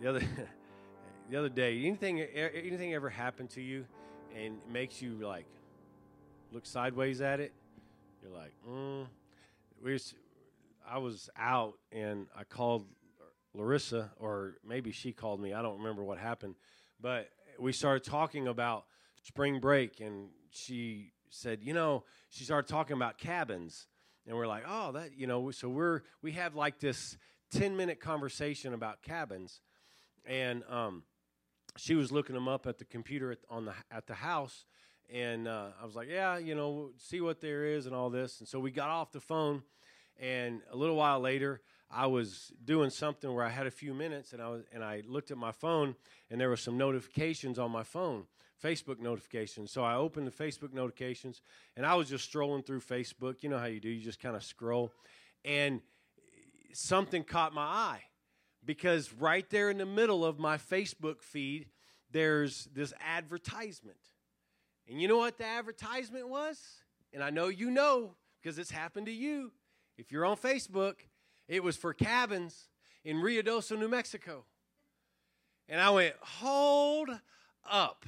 the other the other day, anything anything ever happened to you and makes you like look sideways at it? You're like, mm. We I was out and I called Larissa, or maybe she called me. I don't remember what happened, but we started talking about spring break, and she said, you know, she started talking about cabins, and we're like, oh, that, you know, so we're we have like this ten minute conversation about cabins, and um, she was looking them up at the computer at, on the at the house, and uh, I was like, yeah, you know, see what there is and all this, and so we got off the phone, and a little while later. I was doing something where I had a few minutes and I was and I looked at my phone and there were some notifications on my phone, Facebook notifications. So I opened the Facebook notifications and I was just strolling through Facebook. You know how you do, you just kind of scroll. And something caught my eye because right there in the middle of my Facebook feed, there's this advertisement. And you know what the advertisement was? And I know you know because it's happened to you. If you're on Facebook, it was for cabins in Ruidoso, New Mexico. And I went, hold up.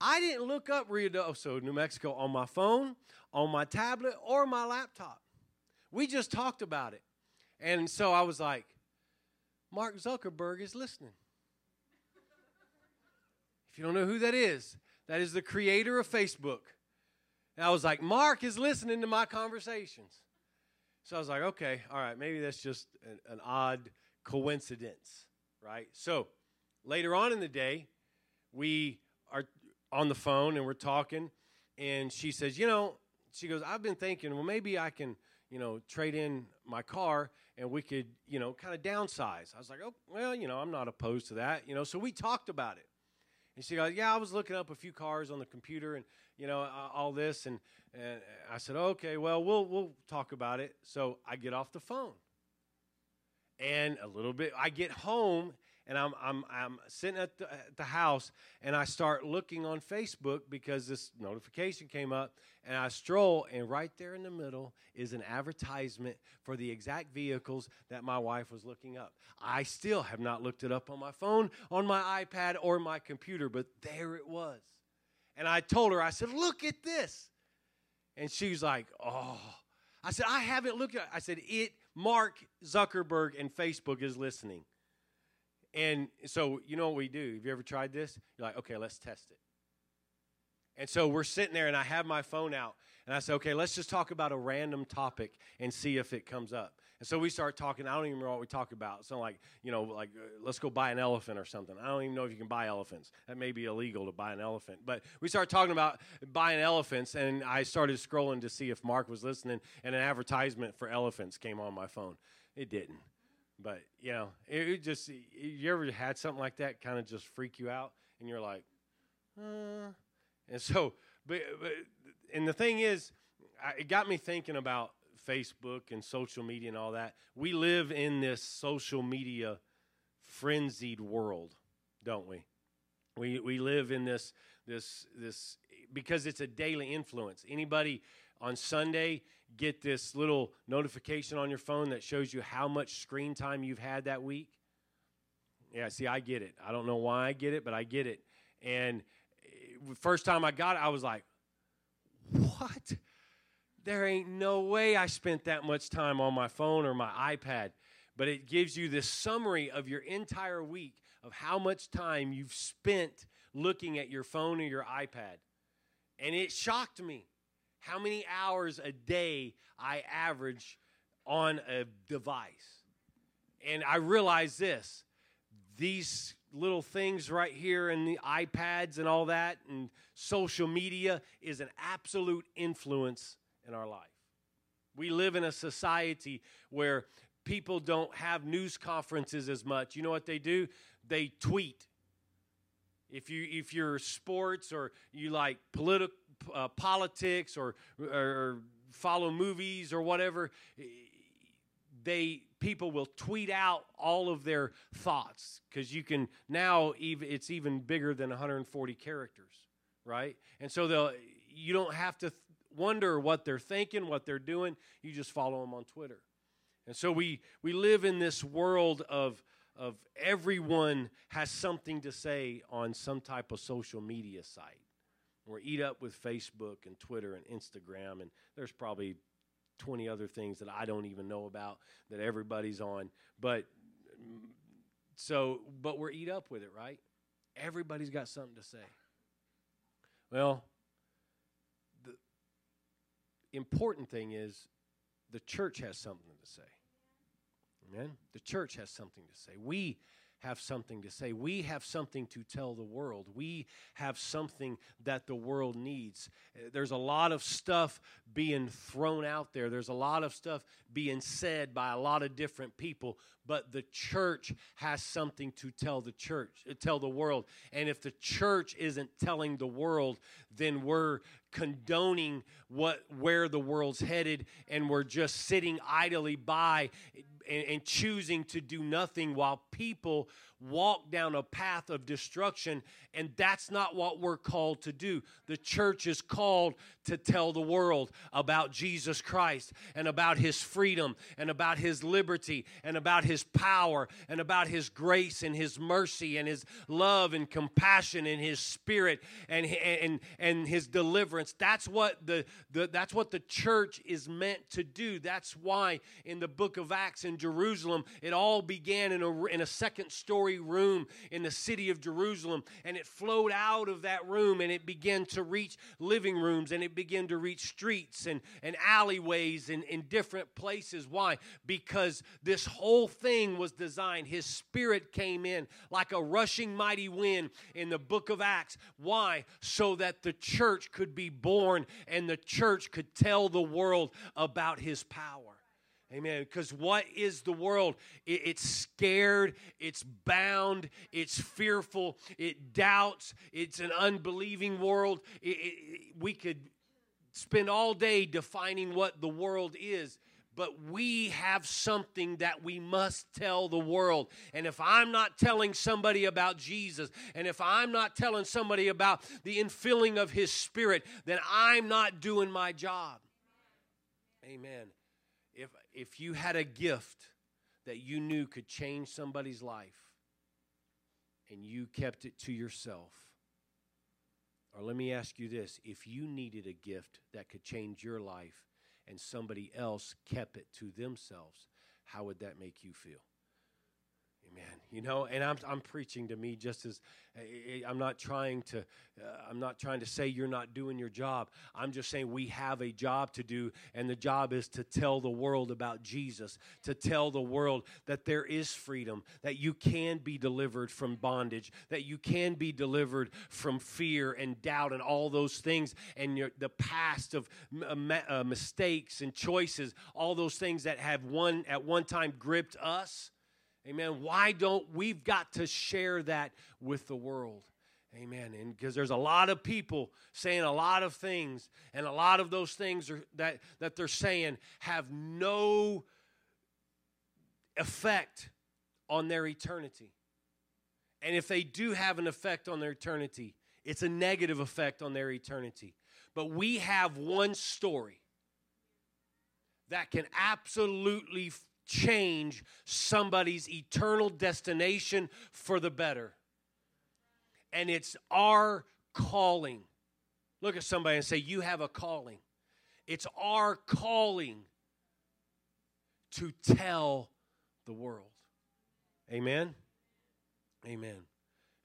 I didn't look up Ruidoso, New Mexico on my phone, on my tablet, or my laptop. We just talked about it. And so I was like, Mark Zuckerberg is listening. If you don't know who that is, that is the creator of Facebook. And I was like, Mark is listening to my conversations. So I was like, okay, all right, maybe that's just an, an odd coincidence, right? So later on in the day, we are on the phone and we're talking, and she says, you know, she goes, I've been thinking, well, maybe I can, you know, trade in my car and we could, you know, kind of downsize. I was like, oh, well, you know, I'm not opposed to that, you know. So we talked about it. And she goes, yeah, I was looking up a few cars on the computer and, you know, all this. And, and I said, okay, well, we'll, we'll talk about it. So I get off the phone. And a little bit, I get home and I'm, I'm, I'm sitting at the, at the house and I start looking on Facebook because this notification came up and I stroll and right there in the middle is an advertisement for the exact vehicles that my wife was looking up. I still have not looked it up on my phone, on my iPad or my computer, but there it was. And I told her, I said, look at this. And she's like, oh. I said, I haven't looked at it. I said, it, Mark Zuckerberg and Facebook is listening. And so, you know what we do? Have you ever tried this? You're like, okay, let's test it. And so we're sitting there, and I have my phone out, and I say, okay, let's just talk about a random topic and see if it comes up. And so we start talking. I don't even know what we talk about. So like, you know, like uh, let's go buy an elephant or something. I don't even know if you can buy elephants. That may be illegal to buy an elephant. But we start talking about buying elephants, and I started scrolling to see if Mark was listening, and an advertisement for elephants came on my phone. It didn't. But you know, it, it just you ever had something like that kind of just freak you out, and you're like, uh. and so, but, but and the thing is, I, it got me thinking about Facebook and social media and all that. We live in this social media frenzied world, don't we? We we live in this this this because it's a daily influence. Anybody on Sunday get this little notification on your phone that shows you how much screen time you've had that week? Yeah, see, I get it. I don't know why I get it, but I get it. And eh, first time I got it, I was like, what? There ain't no way I spent that much time on my phone or my iPad. But it gives you this summary of your entire week of how much time you've spent looking at your phone or your iPad. And it shocked me how many hours a day I average on a device. And I realize this these little things right here and the iPads and all that and social media is an absolute influence in our life. We live in a society where people don't have news conferences as much. You know what they do? They tweet. If you if you're sports or you like political uh, politics or, or follow movies or whatever, they people will tweet out all of their thoughts because you can now even it's even bigger than 140 characters, right? And so they'll you don't have to th- wonder what they're thinking, what they're doing. You just follow them on Twitter. And so we we live in this world of of everyone has something to say on some type of social media site. We're eat up with Facebook and Twitter and Instagram, and there's probably 20 other things that I don't even know about that everybody's on. But so, but we're eat up with it, right? Everybody's got something to say. Well, the important thing is the church has something to say. Amen. The church has something to say. We have something to say. We have something to tell the world. We have something that the world needs. Uh, there's a lot of stuff being thrown out there, there's a lot of stuff being said by a lot of different people, but the church has something to tell the church, uh, tell the world. And if the church isn't telling the world, then we're condoning what where the world's headed and we're just sitting idly by and, and choosing to do nothing while people walk down a path of destruction. And that's not what we're called to do. The church is called to tell the world about Jesus Christ and about his freedom and about his liberty and about his power and about his grace and his mercy and his love and compassion and his spirit and, and, and his deliverance. That's what the, the, that's what the church is meant to do. That's why in the book of Acts in Jerusalem, it all began in a, in a second story room in the city of Jerusalem and it flowed out of that room and it began to reach living rooms and it began to reach streets and, and alleyways and in different places. Why? Because this whole thing was designed. His spirit came in like a rushing mighty wind in the book of Acts. Why? So that the church could be born and the church could tell the world about his power. Amen. Because what is the world? It, it's scared, it's bound, it's fearful, it doubts, it's an unbelieving world. It, it, we could spend all day defining what the world is, but we have something that we must tell the world. And if I'm not telling somebody about Jesus, and if I'm not telling somebody about the infilling of His Spirit, then I'm not doing my job. Amen. If, you had a gift that you knew could change somebody's life, and you kept it to yourself, or let me ask you this if you needed a gift that could change your life and somebody else kept it to themselves, how would that make you feel? Amen. You know, and I'm I'm preaching to me just as I'm not trying to uh, I'm not trying to say you're not doing your job. I'm just saying we have a job to do and the job is to tell the world about Jesus, to tell the world that there is freedom, that you can be delivered from bondage, that you can be delivered from fear and doubt and all those things and your, the past of uh, uh, mistakes and choices, all those things that have one at one time gripped us Amen. Why don't we've got to share that with the world? Amen. And because there's a lot of people saying a lot of things, and a lot of those things are, that, that they're saying have no effect on their eternity. And if they do have an effect on their eternity, it's a negative effect on their eternity. But we have one story that can absolutely change somebody's eternal destination for the better. And it's our calling. Look at somebody and say, You have a calling. It's our calling to tell the world. Amen? Amen.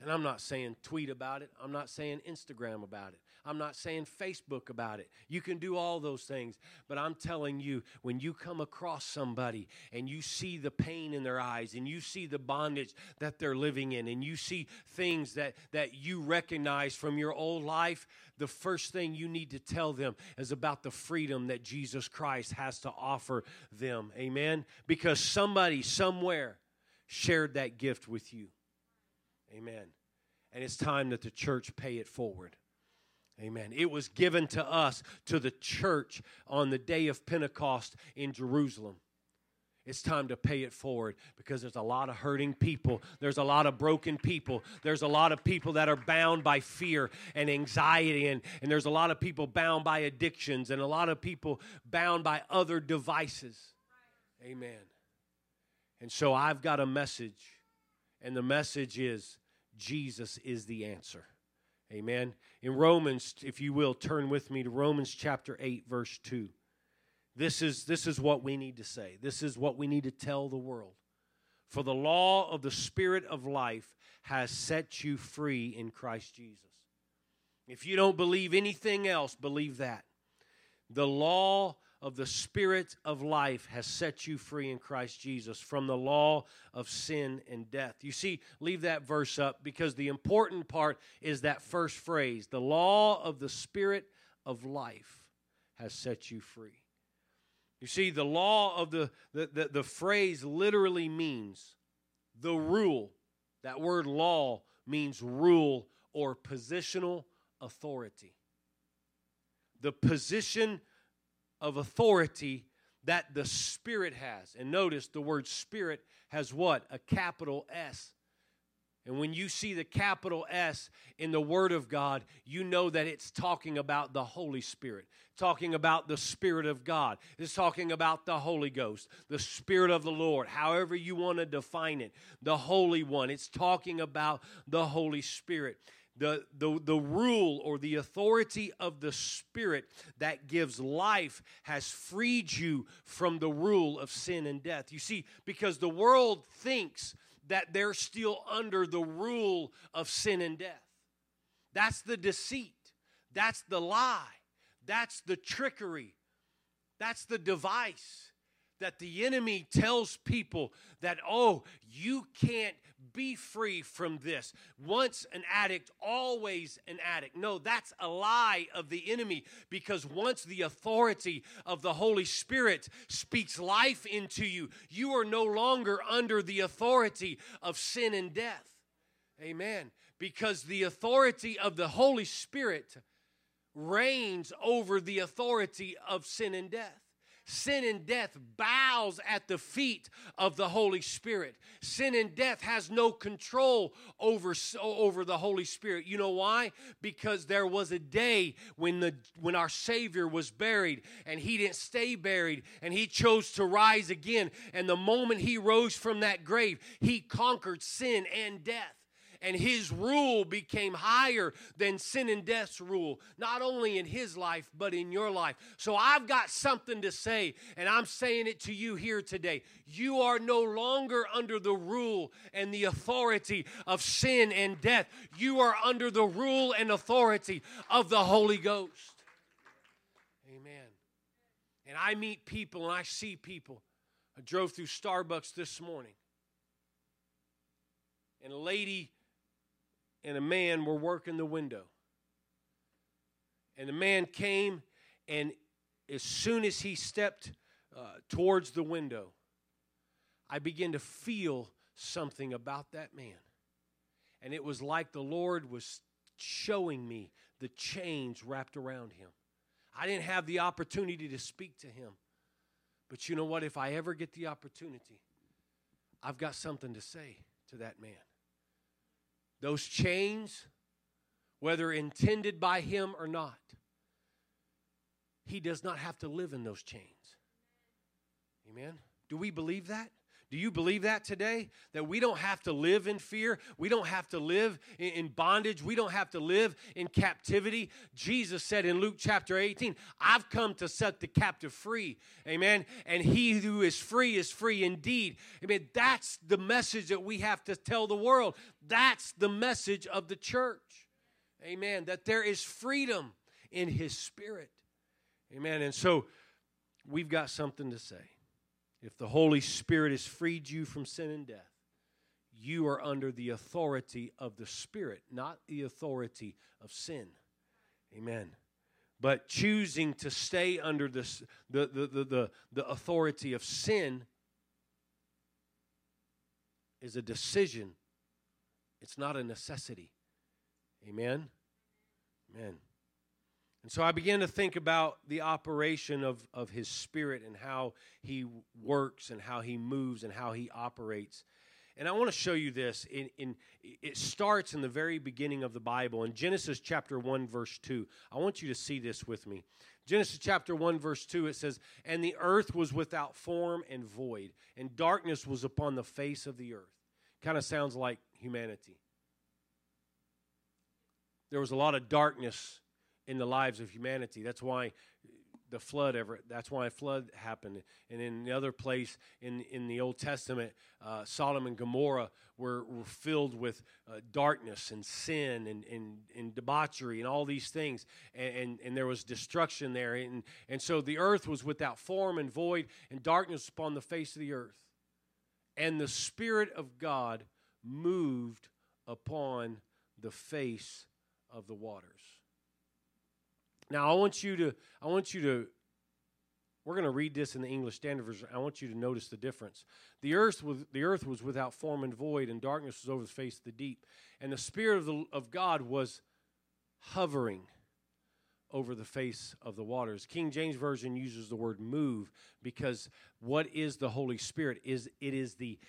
And I'm not saying tweet about it. I'm not saying Instagram about it. I'm not saying Facebook about it. You can do all those things. But I'm telling you, when you come across somebody and you see the pain in their eyes and you see the bondage that they're living in and you see things that, that you recognize from your old life, the first thing you need to tell them is about the freedom that Jesus Christ has to offer them. Amen? Because somebody somewhere shared that gift with you. Amen. And it's time that the church pay it forward. Amen. It was given to us, to the church, on the day of Pentecost in Jerusalem. It's time to pay it forward because there's a lot of hurting people. There's a lot of broken people. There's a lot of people that are bound by fear and anxiety, and, and there's a lot of people bound by addictions, and a lot of people bound by other devices. Amen. And so I've got a message And the message is Jesus is the answer. Amen. In Romans, if you will, turn with me to Romans chapter 8, verse 2. This is, this is what we need to say. This is what we need to tell the world. For the law of the Spirit of life has set you free in Christ Jesus. If you don't believe anything else, believe that. The law of the Spirit of life has set you free in Christ Jesus from the law of sin and death. You see, leave that verse up because the important part is that first phrase the law of the Spirit of life has set you free. You see, the law of the, the, the, the phrase literally means the rule. That word law means rule or positional authority. The position of authority that the Spirit has. And notice the word Spirit has what? A capital S. And when you see the capital S in the Word of God, you know that it's talking about the Holy Spirit, talking about the Spirit of God. It's talking about the Holy Ghost, the Spirit of the Lord, however you want to define it, the Holy One. It's talking about the Holy Spirit the, the, the rule or the authority of the Spirit that gives life has freed you from the rule of sin and death. You see, because the world thinks that they're still under the rule of sin and death. That's the deceit. That's the lie. That's the trickery. That's the device that the enemy tells people that, oh, you can't be free from this. Once an addict, always an addict. No, that's a lie of the enemy because once the authority of the Holy Spirit speaks life into you, you are no longer under the authority of sin and death. Amen. Because the authority of the Holy Spirit reigns over the authority of sin and death. Sin and death bows at the feet of the Holy Spirit. Sin and death has no control over, over the Holy Spirit. You know why? Because there was a day when, the, when our Savior was buried and he didn't stay buried and he chose to rise again. And the moment he rose from that grave, he conquered sin and death and his rule became higher than sin and death's rule, not only in his life, but in your life. So I've got something to say, and I'm saying it to you here today. You are no longer under the rule and the authority of sin and death, you are under the rule and authority of the Holy Ghost. Amen. And I meet people and I see people. I drove through Starbucks this morning. And a lady and a man were working the window. And the man came, and as soon as he stepped uh, towards the window, I began to feel something about that man. And it was like the Lord was showing me the chains wrapped around him. I didn't have the opportunity to speak to him. But you know what? If I ever get the opportunity, I've got something to say to that man. Those chains, whether intended by him or not, he does not have to live in those chains. Amen? Do we believe that? Do you believe that today? That we don't have to live in fear. We don't have to live in bondage. We don't have to live in captivity. Jesus said in Luke chapter 18, I've come to set the captive free. Amen. And he who is free is free indeed. Amen. That's the message that we have to tell the world. That's the message of the church. Amen. That there is freedom in his spirit. Amen. And so we've got something to say. If the Holy Spirit has freed you from sin and death, you are under the authority of the Spirit, not the authority of sin. Amen. But choosing to stay under this, the, the, the, the, the authority of sin is a decision, it's not a necessity. Amen. Amen. And so I began to think about the operation of, of his spirit and how he works and how he moves and how he operates. And I want to show you this. In, in, it starts in the very beginning of the Bible, in Genesis chapter 1, verse 2. I want you to see this with me. Genesis chapter 1, verse 2, it says, And the earth was without form and void, and darkness was upon the face of the earth kind of sounds like humanity. There was a lot of darkness in the lives of humanity. That's why the flood ever that's why a flood happened. And in the other place in in the old testament uh, sodom and gomorrah were, were filled with uh, darkness and sin and, and, and debauchery and all these things. And, and, and there was destruction there. And, and so the earth was without form and void and darkness upon the face of the earth. And the spirit of god moved upon the face of the waters now I want you to I want you to we're going to read this in the English Standard Version. I want you to notice the difference. The earth was the earth was without form and void, and darkness was over the face of the deep, and the spirit of the, of God was hovering over the face of the waters. King James version uses the word move because what is the Holy Spirit is it is the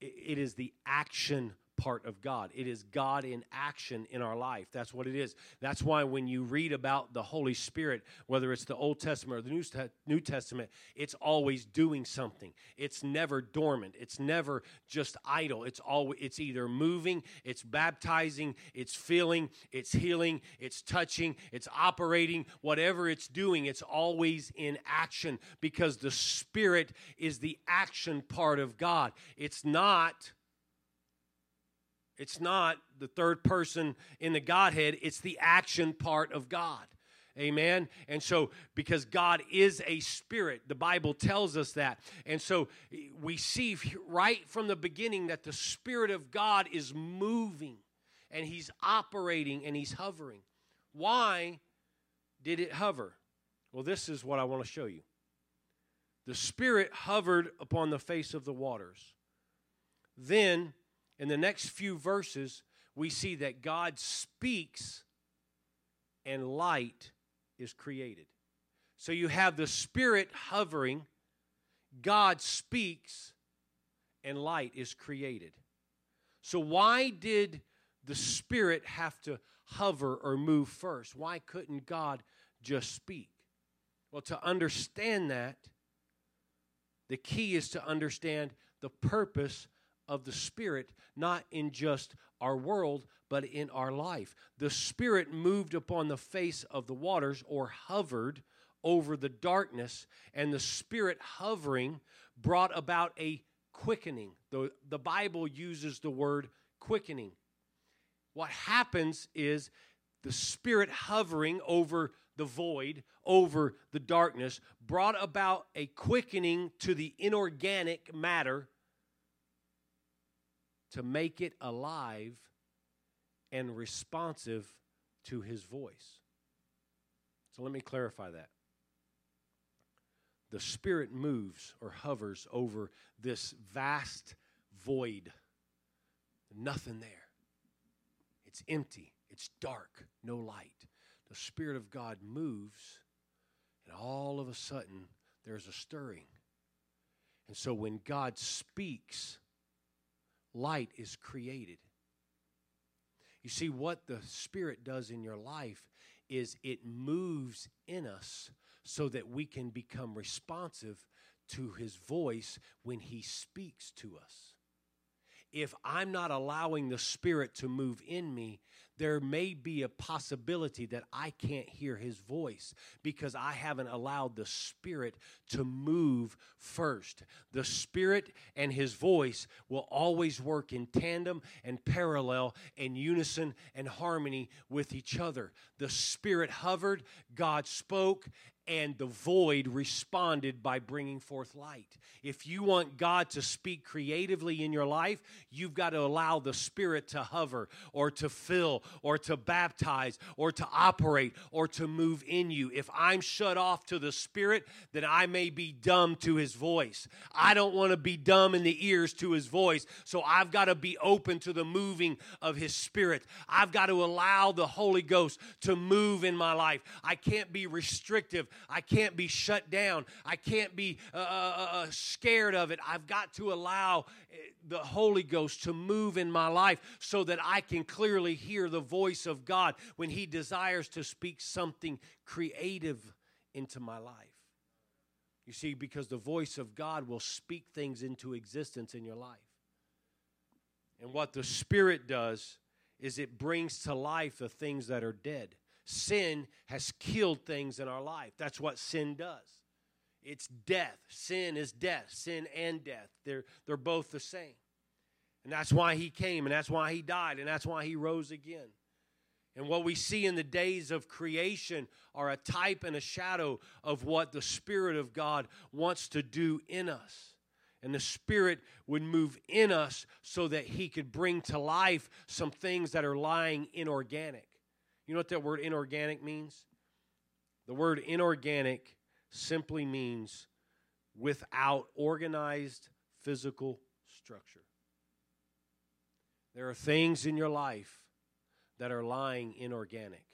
it is the action part of God. It is God in action in our life. That's what it is. That's why when you read about the Holy Spirit, whether it's the Old Testament or the New Testament, it's always doing something. It's never dormant. It's never just idle. It's always it's either moving, it's baptizing, it's filling, it's healing, it's touching, it's operating, whatever it's doing, it's always in action because the Spirit is the action part of God. It's not it's not the third person in the Godhead, it's the action part of God. Amen. And so, because God is a spirit, the Bible tells us that. And so, we see right from the beginning that the Spirit of God is moving and He's operating and He's hovering. Why did it hover? Well, this is what I want to show you. The Spirit hovered upon the face of the waters. Then in the next few verses, we see that God speaks and light is created. So you have the Spirit hovering, God speaks, and light is created. So, why did the Spirit have to hover or move first? Why couldn't God just speak? Well, to understand that, the key is to understand the purpose of the Spirit, not in just our world, but in our life. The Spirit moved upon the face of the waters or hovered over the darkness, and the Spirit hovering brought about a quickening. The, the Bible uses the word quickening. What happens is the Spirit hovering over the void, over the darkness, brought about a quickening to the inorganic matter to make it alive and responsive to his voice. So let me clarify that. The Spirit moves or hovers over this vast void. Nothing there. It's empty. It's dark. No light. The Spirit of God moves, and all of a sudden, there's a stirring. And so when God speaks, light is created. You see, what the Spirit does in your life is it moves in us so that we can become responsive to His voice when He speaks to us. If I'm not allowing the Spirit to move in me, there may be a possibility that I can't hear his voice because I haven't allowed the Spirit to move first. The Spirit and his voice will always work in tandem and parallel and unison and harmony with each other. The Spirit hovered, God spoke, and the void responded by bringing forth light. If you want God to speak creatively in your life, you've got to allow the Spirit to hover or to fill or to baptize or to operate or to move in you. If I'm shut off to the Spirit, then I may be dumb to His voice. I don't want to be dumb in the ears to His voice, so I've got to be open to the moving of His Spirit. I've got to allow the Holy Ghost to move in my life. I can't be restrictive. I can't be shut down. I can't be uh, uh, uh, uh scared of it. I've got to allow eh, the Holy Ghost to move in my life so that I can clearly hear the voice of God when He desires to speak something creative into my life. You see, because the voice of God will speak things into existence in your life. And what the Spirit does is it brings to life the things that are dead. Sin has killed things in our life. That's what sin does. It's death. Sin is death. Sin and death. They're, they're both the same. And that's why he came, and that's why he died, and that's why he rose again. And what we see in the days of creation are a type and a shadow of what the Spirit of God wants to do in us. And the Spirit would move in us so that He could bring to life some things that are lying inorganic. You know what that word inorganic means? The word inorganic simply means without organized physical structure. There are things in your life that are lying inorganic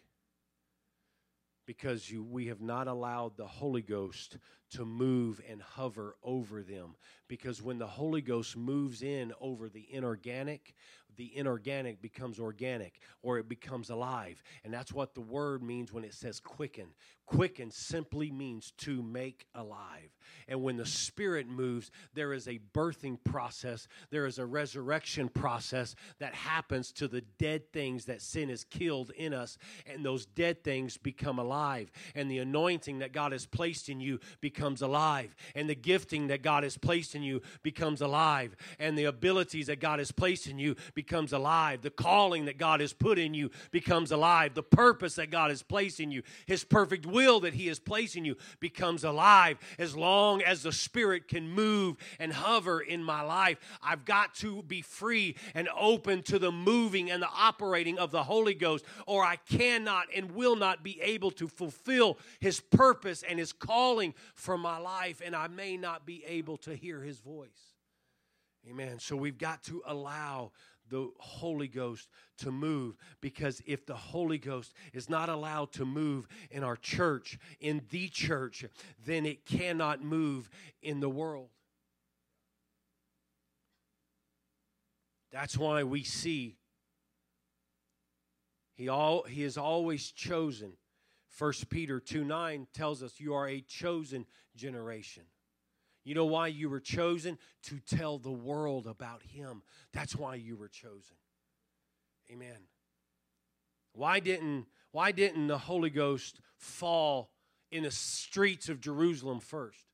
because you, we have not allowed the Holy Ghost to move and hover over them. Because when the Holy Ghost moves in over the inorganic, the inorganic becomes organic or it becomes alive. And that's what the word means when it says quicken. Quicken simply means to make alive. And when the Spirit moves, there is a birthing process, there is a resurrection process that happens to the dead things that sin has killed in us. And those dead things become alive. And the anointing that God has placed in you becomes alive. And the gifting that God has placed in you becomes alive. And the abilities that God has placed in you becomes alive. The calling that God has put in you becomes alive. The purpose that God has placed in you, His perfect will will that He has placed in you becomes alive as long as the Spirit can move and hover in my life. I've got to be free and open to the moving and the operating of the Holy Ghost, or I cannot and will not be able to fulfill His purpose and His calling for my life, and I may not be able to hear His voice. Amen. So we've got to allow the Holy Ghost to move because if the Holy Ghost is not allowed to move in our church, in the church, then it cannot move in the world. That's why we see he all he is always chosen. 1 Peter 2 9 tells us you are a chosen generation. You know why you were chosen? To tell the world about Him. That's why you were chosen. Amen. Why didn't, why didn't the Holy Ghost fall in the streets of Jerusalem first?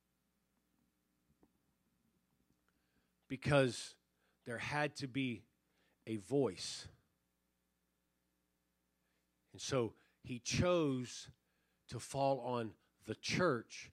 Because there had to be a voice. And so he chose to fall on the church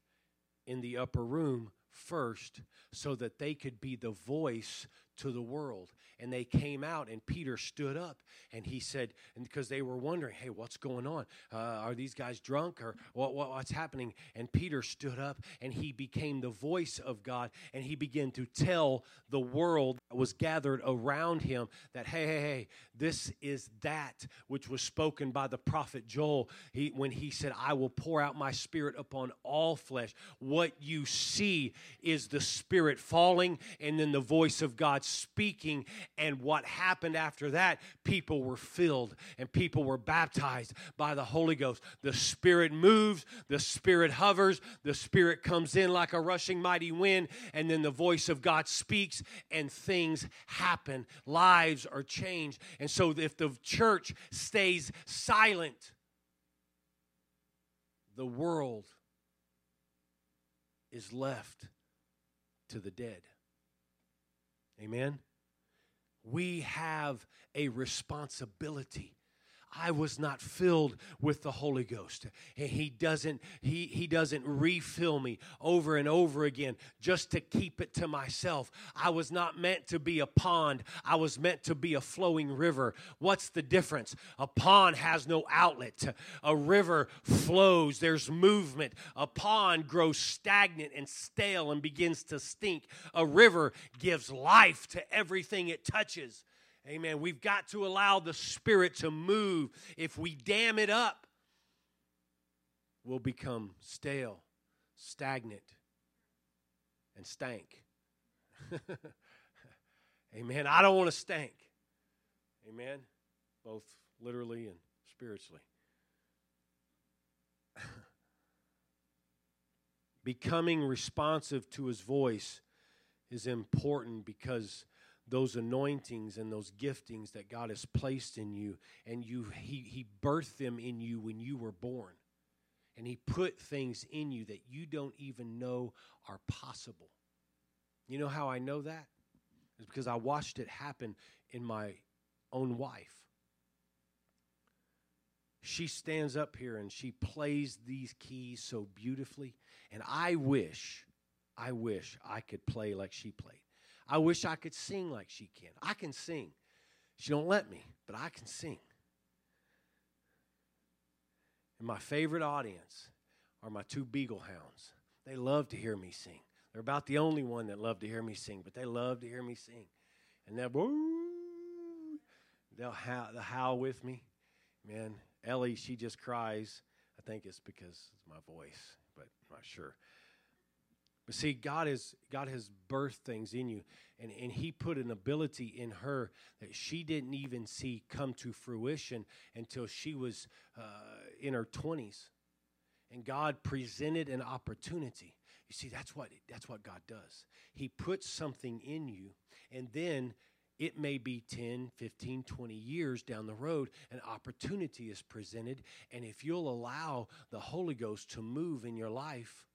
in the upper room first so that they could be the voice to the world. And they came out, and Peter stood up and he said, and because they were wondering, hey, what's going on? Uh, are these guys drunk or what, what, what's happening? And Peter stood up and he became the voice of God and he began to tell the world that was gathered around him that, hey, hey, hey, this is that which was spoken by the prophet Joel he, when he said, I will pour out my spirit upon all flesh. What you see is the spirit falling and then the voice of God speaking. And what happened after that, people were filled and people were baptized by the Holy Ghost. The Spirit moves, the Spirit hovers, the Spirit comes in like a rushing mighty wind, and then the voice of God speaks and things happen. Lives are changed. And so if the church stays silent, the world is left to the dead. Amen? We have a responsibility I was not filled with the Holy Ghost. He doesn't he he doesn't refill me over and over again just to keep it to myself. I was not meant to be a pond. I was meant to be a flowing river. What's the difference? A pond has no outlet. A river flows, there's movement. A pond grows stagnant and stale and begins to stink. A river gives life to everything it touches. Amen. We've got to allow the Spirit to move. If we dam it up, we'll become stale, stagnant, and stank. Amen. I don't want to stank. Amen. Both literally and spiritually. Becoming responsive to his voice is important because those anointings and those giftings that God has placed in you, and you he, he birthed them in you when you were born. And he put things in you that you don't even know are possible. You know how I know that? It's because I watched it happen in my own wife. She stands up here and she plays these keys so beautifully. And I wish, I wish I could play like she played. I wish I could sing like she can. I can sing. She don't let me, but I can sing. And my favorite audience are my two beagle hounds. They love to hear me sing. They're about the only one that love to hear me sing, but they love to hear me sing. And they'll, they'll howl, they'll howl with me. Man, Ellie, she just cries. I think it's because it's my voice, but I'm not sure. But see, God has God has birthed things in you, and, and He put an ability in her that she didn't even see come to fruition until she was uh, in her twenties, and God presented an opportunity. You see, that's what that's what God does. He puts something in you, and then it may be 10, 15, 20 years down the road, an opportunity is presented. And if you'll allow the Holy Ghost to move in your life,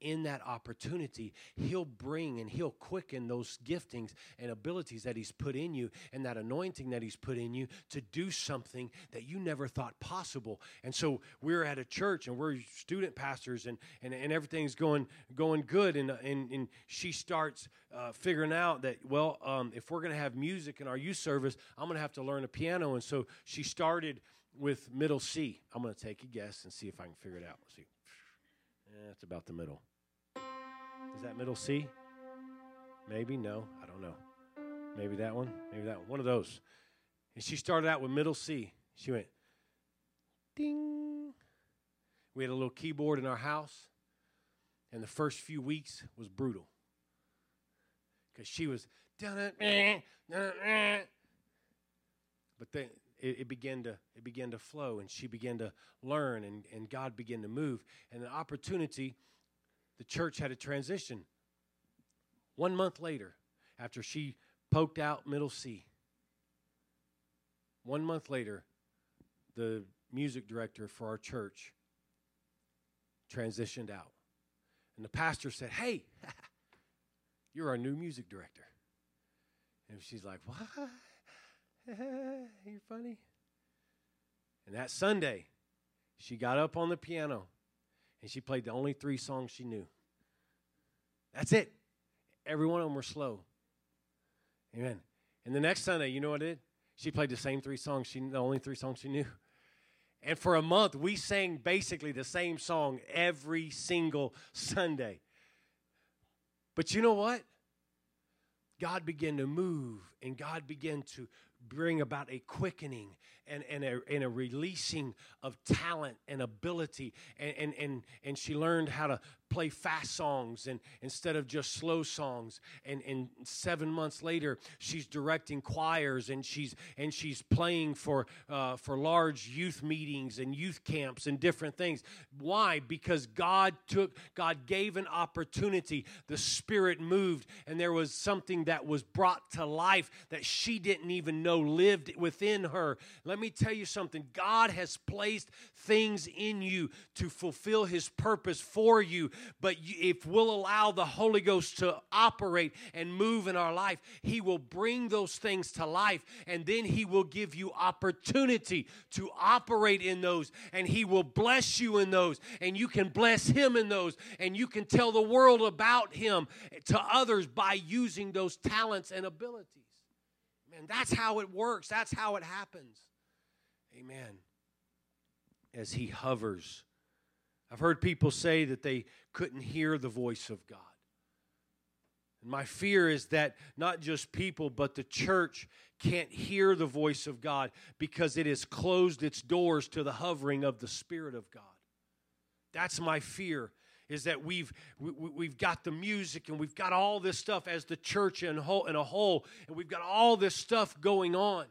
in that opportunity, He'll bring and He'll quicken those giftings and abilities that He's put in you and that anointing that He's put in you to do something that you never thought possible. And so we're at a church and we're student pastors and, and, and everything's going going good. And, and, and she starts uh, figuring out that, well, um, if we're going to have music in our youth service, I'm going to have to learn a piano. And so she started with middle C. I'm going to take a guess and see if I can figure it out. Let's see. It's about the middle. Is that middle C? Maybe, no, I don't know. Maybe that one, maybe that one. One of those. And she started out with middle C. She went, ding. We had a little keyboard in our house, and the first few weeks was brutal. Because she was, but then it, it, began to it began to flow and she began to learn and, and God began to move. And the opportunity, the church had a transition. One month later, after she poked out middle C, one month later, the music director for our church transitioned out. And the pastor said, Hey, you're our new music director. And she's like, What? You're funny. And that Sunday, she got up on the piano and she played the only three songs she knew. That's it. Every one of them were slow. Amen. And the next Sunday, you know what it did? She played the same three songs. She the only three songs she knew. And for a month, we sang basically the same song every single Sunday. But you know what? God began to move and God began to bring about a quickening and, and, a, and a releasing of talent and ability. And, and, and, and she learned how to play fast songs and instead of just slow songs. And, and seven months later she's directing choirs and she's and she's playing for uh, for large youth meetings and youth camps and different things. Why? Because god took god gave an opportunity. The spirit moved and there was something that was brought to life that she didn't even know lived within her. Let me tell you something. God has placed things in you to fulfill his purpose for you but if we'll allow the Holy Ghost to operate and move in our life, He will bring those things to life, and then He will give you opportunity to operate in those, and He will bless you in those, and you can bless Him in those, and you can tell the world about Him to others by using those talents and abilities. Man, that's how it works, that's how it happens. Amen. As He hovers I've heard people say that they couldn't hear the voice of God. And my fear is that not just people, but the church can't hear the voice of God because it has closed its doors to the hovering of the Spirit of God. That's my fear is that we've we, have we have got the music and we've got all this stuff as the church in, whole, in a whole and we've got all this stuff going on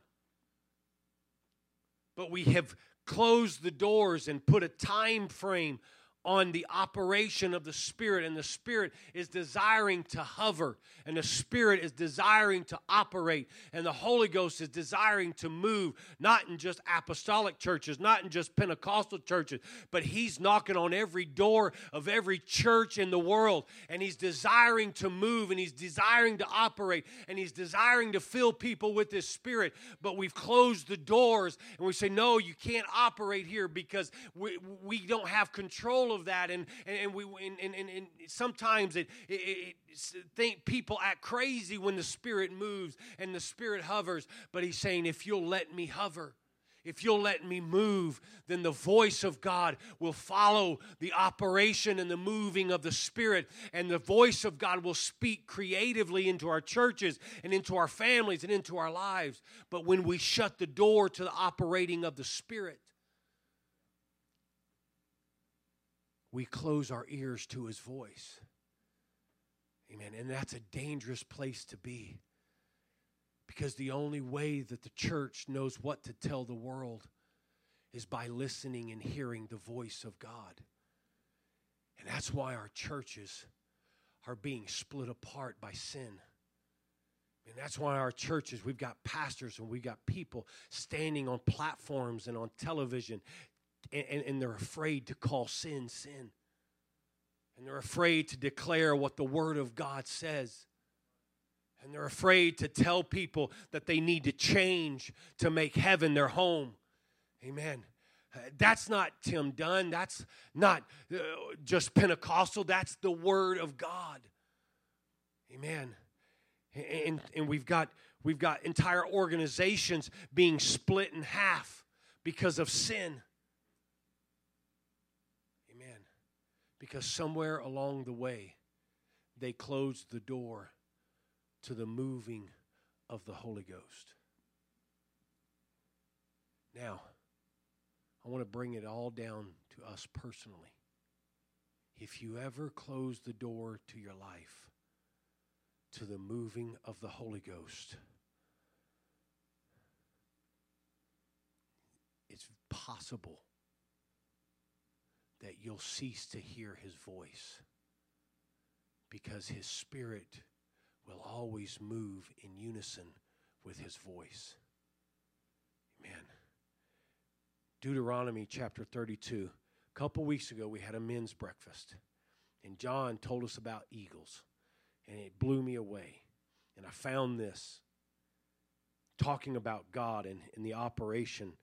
but we have closed the doors and put a time frame on the operation of the Spirit, and the Spirit is desiring to hover, and the Spirit is desiring to operate, and the Holy Ghost is desiring to move, not in just apostolic churches, not in just Pentecostal churches, but He's knocking on every door of every church in the world, and He's desiring to move, and He's desiring to operate, and He's desiring to fill people with His Spirit. But we've closed the doors, and we say, No, you can't operate here because we, we don't have control of that, and and, we and, and, and sometimes it, it, it think people act crazy when the Spirit moves and the Spirit hovers. But He's saying, if you'll let me hover. If you'll let me move, then the voice of God will follow the operation and the moving of the Spirit, and the voice of God will speak creatively into our churches and into our families and into our lives. But when we shut the door to the operating of the Spirit, we close our ears to his voice. Amen. And that's a dangerous place to be. Because the only way that the church knows what to tell the world is by listening and hearing the voice of God. And that's why our churches are being split apart by sin. And that's why our churches, we've got pastors and we've got people standing on platforms and on television and, and, they're afraid to call sin sin. And they're afraid to declare what the Word of God says. And they're afraid to tell people that they need to change to make heaven their home. Amen. That's not Tim Dunn. That's not uh, just Pentecostal. That's the Word of God. Amen. And, and we've got we've got entire organizations being split in half because of sin. Because somewhere along the way, they closed the door to the moving of the Holy Ghost. Now, I want to bring it all down to us personally. If you ever close the door to your life, to the moving of the Holy Ghost, it's possible that you'll cease to hear his voice because his spirit will always move in unison with his voice. Amen. Deuteronomy chapter 32. A couple weeks ago, we had a men's breakfast, and John told us about eagles, and it blew me away. And I found this talking about God and, and the operation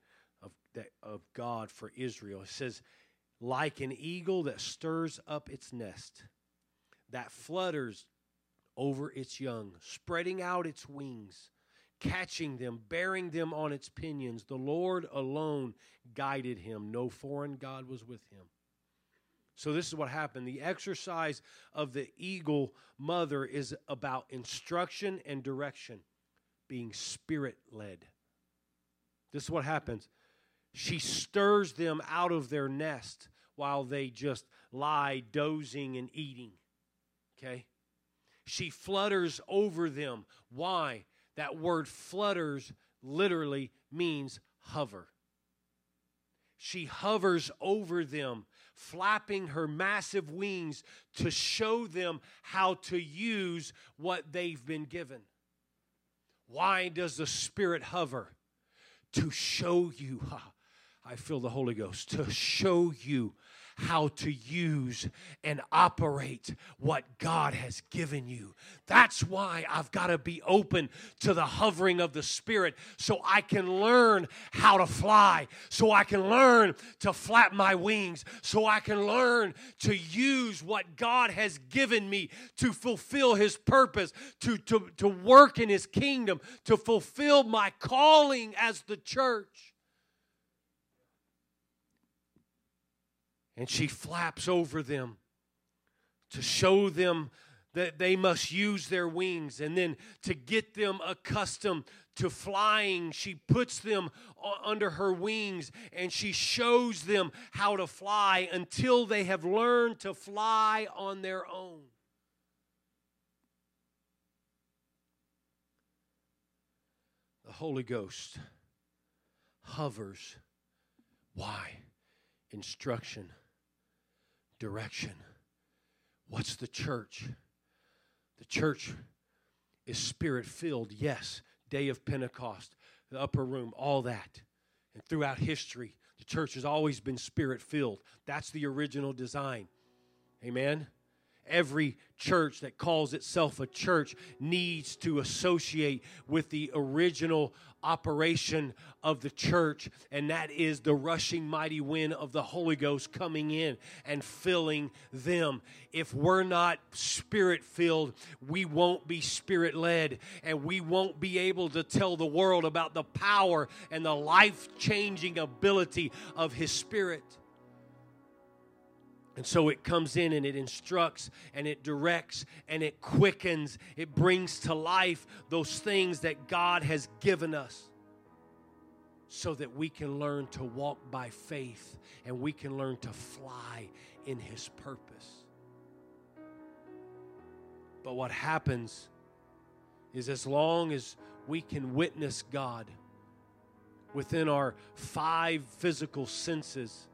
of, that, of God for Israel. It says, like an eagle that stirs up its nest, that flutters over its young, spreading out its wings, catching them, bearing them on its pinions. The Lord alone guided him, no foreign God was with him. So, this is what happened. The exercise of the eagle mother is about instruction and direction, being spirit led. This is what happens. She stirs them out of their nest while they just lie dozing and eating. Okay? She flutters over them. Why? That word flutters literally means hover. She hovers over them, flapping her massive wings to show them how to use what they've been given. Why does the Spirit hover? To show you, I feel the Holy Ghost, to show you how to use and operate what God has given you. That's why I've got to be open to the hovering of the Spirit so I can learn how to fly, so I can learn to flap my wings, so I can learn to use what God has given me to fulfill His purpose, to, to, to work in His kingdom, to fulfill my calling as the church. And she flaps over them to show them that they must use their wings. And then to get them accustomed to flying she puts them under her wings and she shows them how to fly until they have learned to fly on their own. The holy ghost hovers. Why? Instruction direction. What's the church? The church is spirit filled, yes. Day of Pentecost, the upper room, all that. And throughout history, the church has always been spirit filled. That's the original design. Amen. Every church that calls itself a church needs to associate with the original operation of the church, and that is the rushing mighty wind of the Holy Ghost coming in and filling them. If we're not spirit filled, we won't be spirit led, and we won't be able to tell the world about the power and the life changing ability of His Spirit. And so it comes in and it instructs and it directs and it quickens. It brings to life those things that God has given us so that we can learn to walk by faith and we can learn to fly in His purpose. But what happens is as long as we can witness God within our five physical senses,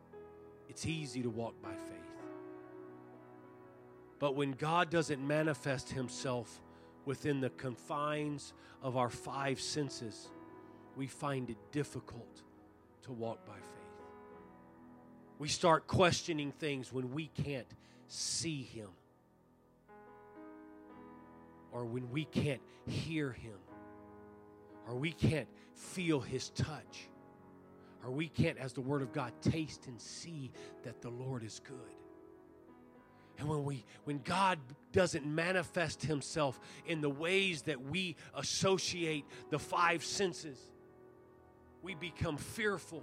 it's easy to walk by faith. But when God doesn't manifest Himself within the confines of our five senses, we find it difficult to walk by faith. We start questioning things when we can't see Him, or when we can't hear Him, or we can't feel His touch, or we can't, as the Word of God, taste and see that the Lord is good. And when we when God doesn't manifest himself in the ways that we associate the five senses, we become fearful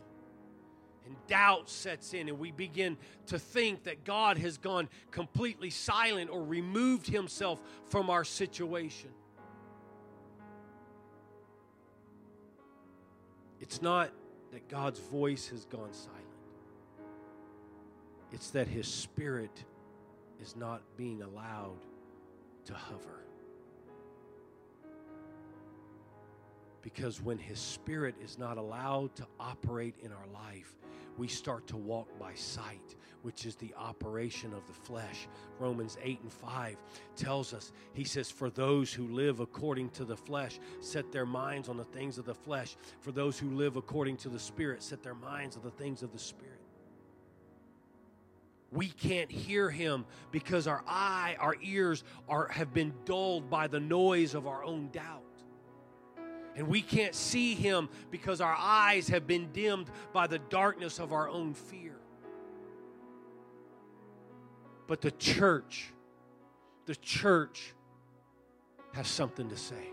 and doubt sets in and we begin to think that God has gone completely silent or removed himself from our situation. It's not that God's voice has gone silent. It's that his spirit is not being allowed to hover. Because when His Spirit is not allowed to operate in our life, we start to walk by sight, which is the operation of the flesh. Romans 8 and 5 tells us, He says, For those who live according to the flesh, set their minds on the things of the flesh. For those who live according to the Spirit, set their minds on the things of the Spirit we can't hear him because our eye, our ears are have been dulled by the noise of our own doubt. And we can't see him because our eyes have been dimmed by the darkness of our own fear. But the church, the church has something to say.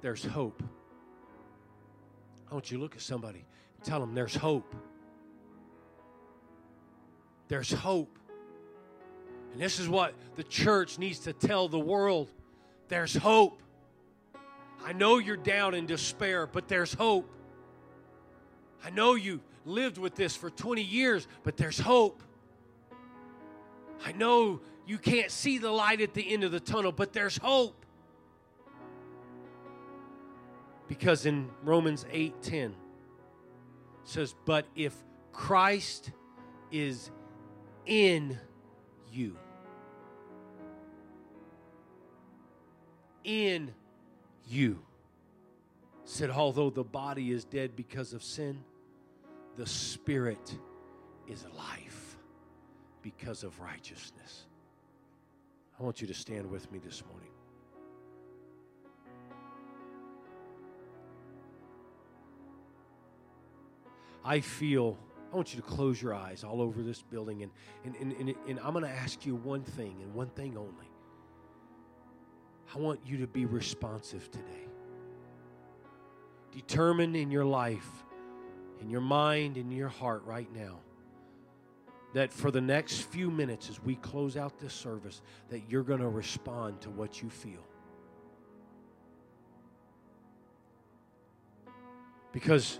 There's hope. I want you to look at somebody and tell them there's hope. There's hope. And this is what the church needs to tell the world there's hope. I know you're down in despair, but there's hope. I know you lived with this for 20 years, but there's hope. I know you can't see the light at the end of the tunnel, but there's hope. Because in Romans 8:10 says, "But if Christ is in you. In you. Said, although the body is dead because of sin, the spirit is life because of righteousness. I want you to stand with me this morning. I feel I want you to close your eyes all over this building, and, and, and, and, and I'm going to ask you one thing and one thing only. I want you to be responsive today. Determine in your life, in your mind, in your heart right now, that for the next few minutes as we close out this service, that you're going to respond to what you feel. Because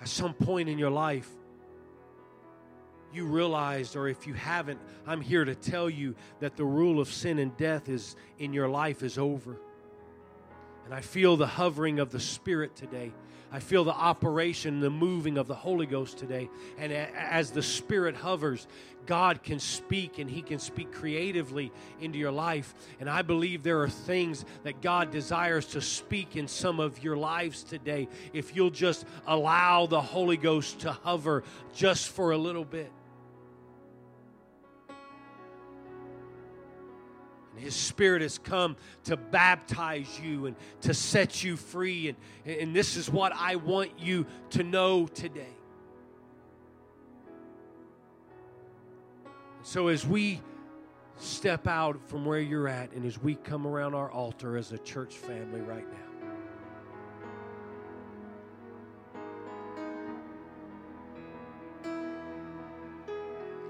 at some point in your life, you realized, or if you haven't, I'm here to tell you that the rule of sin and death is in your life is over. And I feel the hovering of the Spirit today. I feel the operation, the moving of the Holy Ghost today. And as the Spirit hovers, God can speak and He can speak creatively into your life. And I believe there are things that God desires to speak in some of your lives today if you'll just allow the Holy Ghost to hover just for a little bit. His Spirit has come to baptize you and to set you free. And, and this is what I want you to know today. So, as we step out from where you're at and as we come around our altar as a church family right now,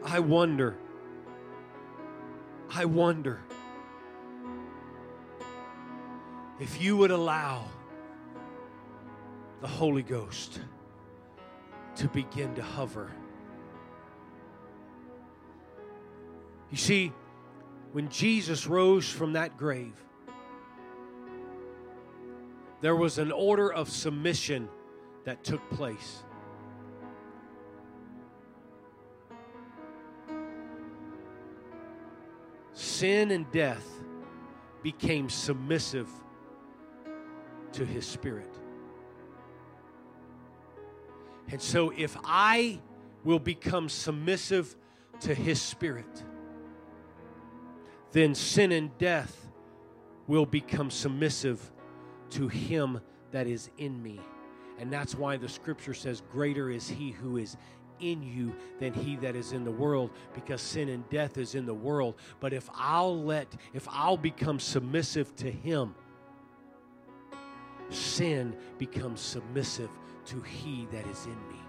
I wonder, I wonder if you would allow the Holy Ghost to begin to hover. You see, when Jesus rose from that grave, there was an order of submission that took place. Sin and death became submissive to His Spirit. And so, if I will become submissive to His Spirit, then sin and death will become submissive to Him that is in me. And that's why the scripture says, Greater is He who is in you than he that is in the world because sin and death is in the world but if i'll let if i'll become submissive to him sin becomes submissive to he that is in me.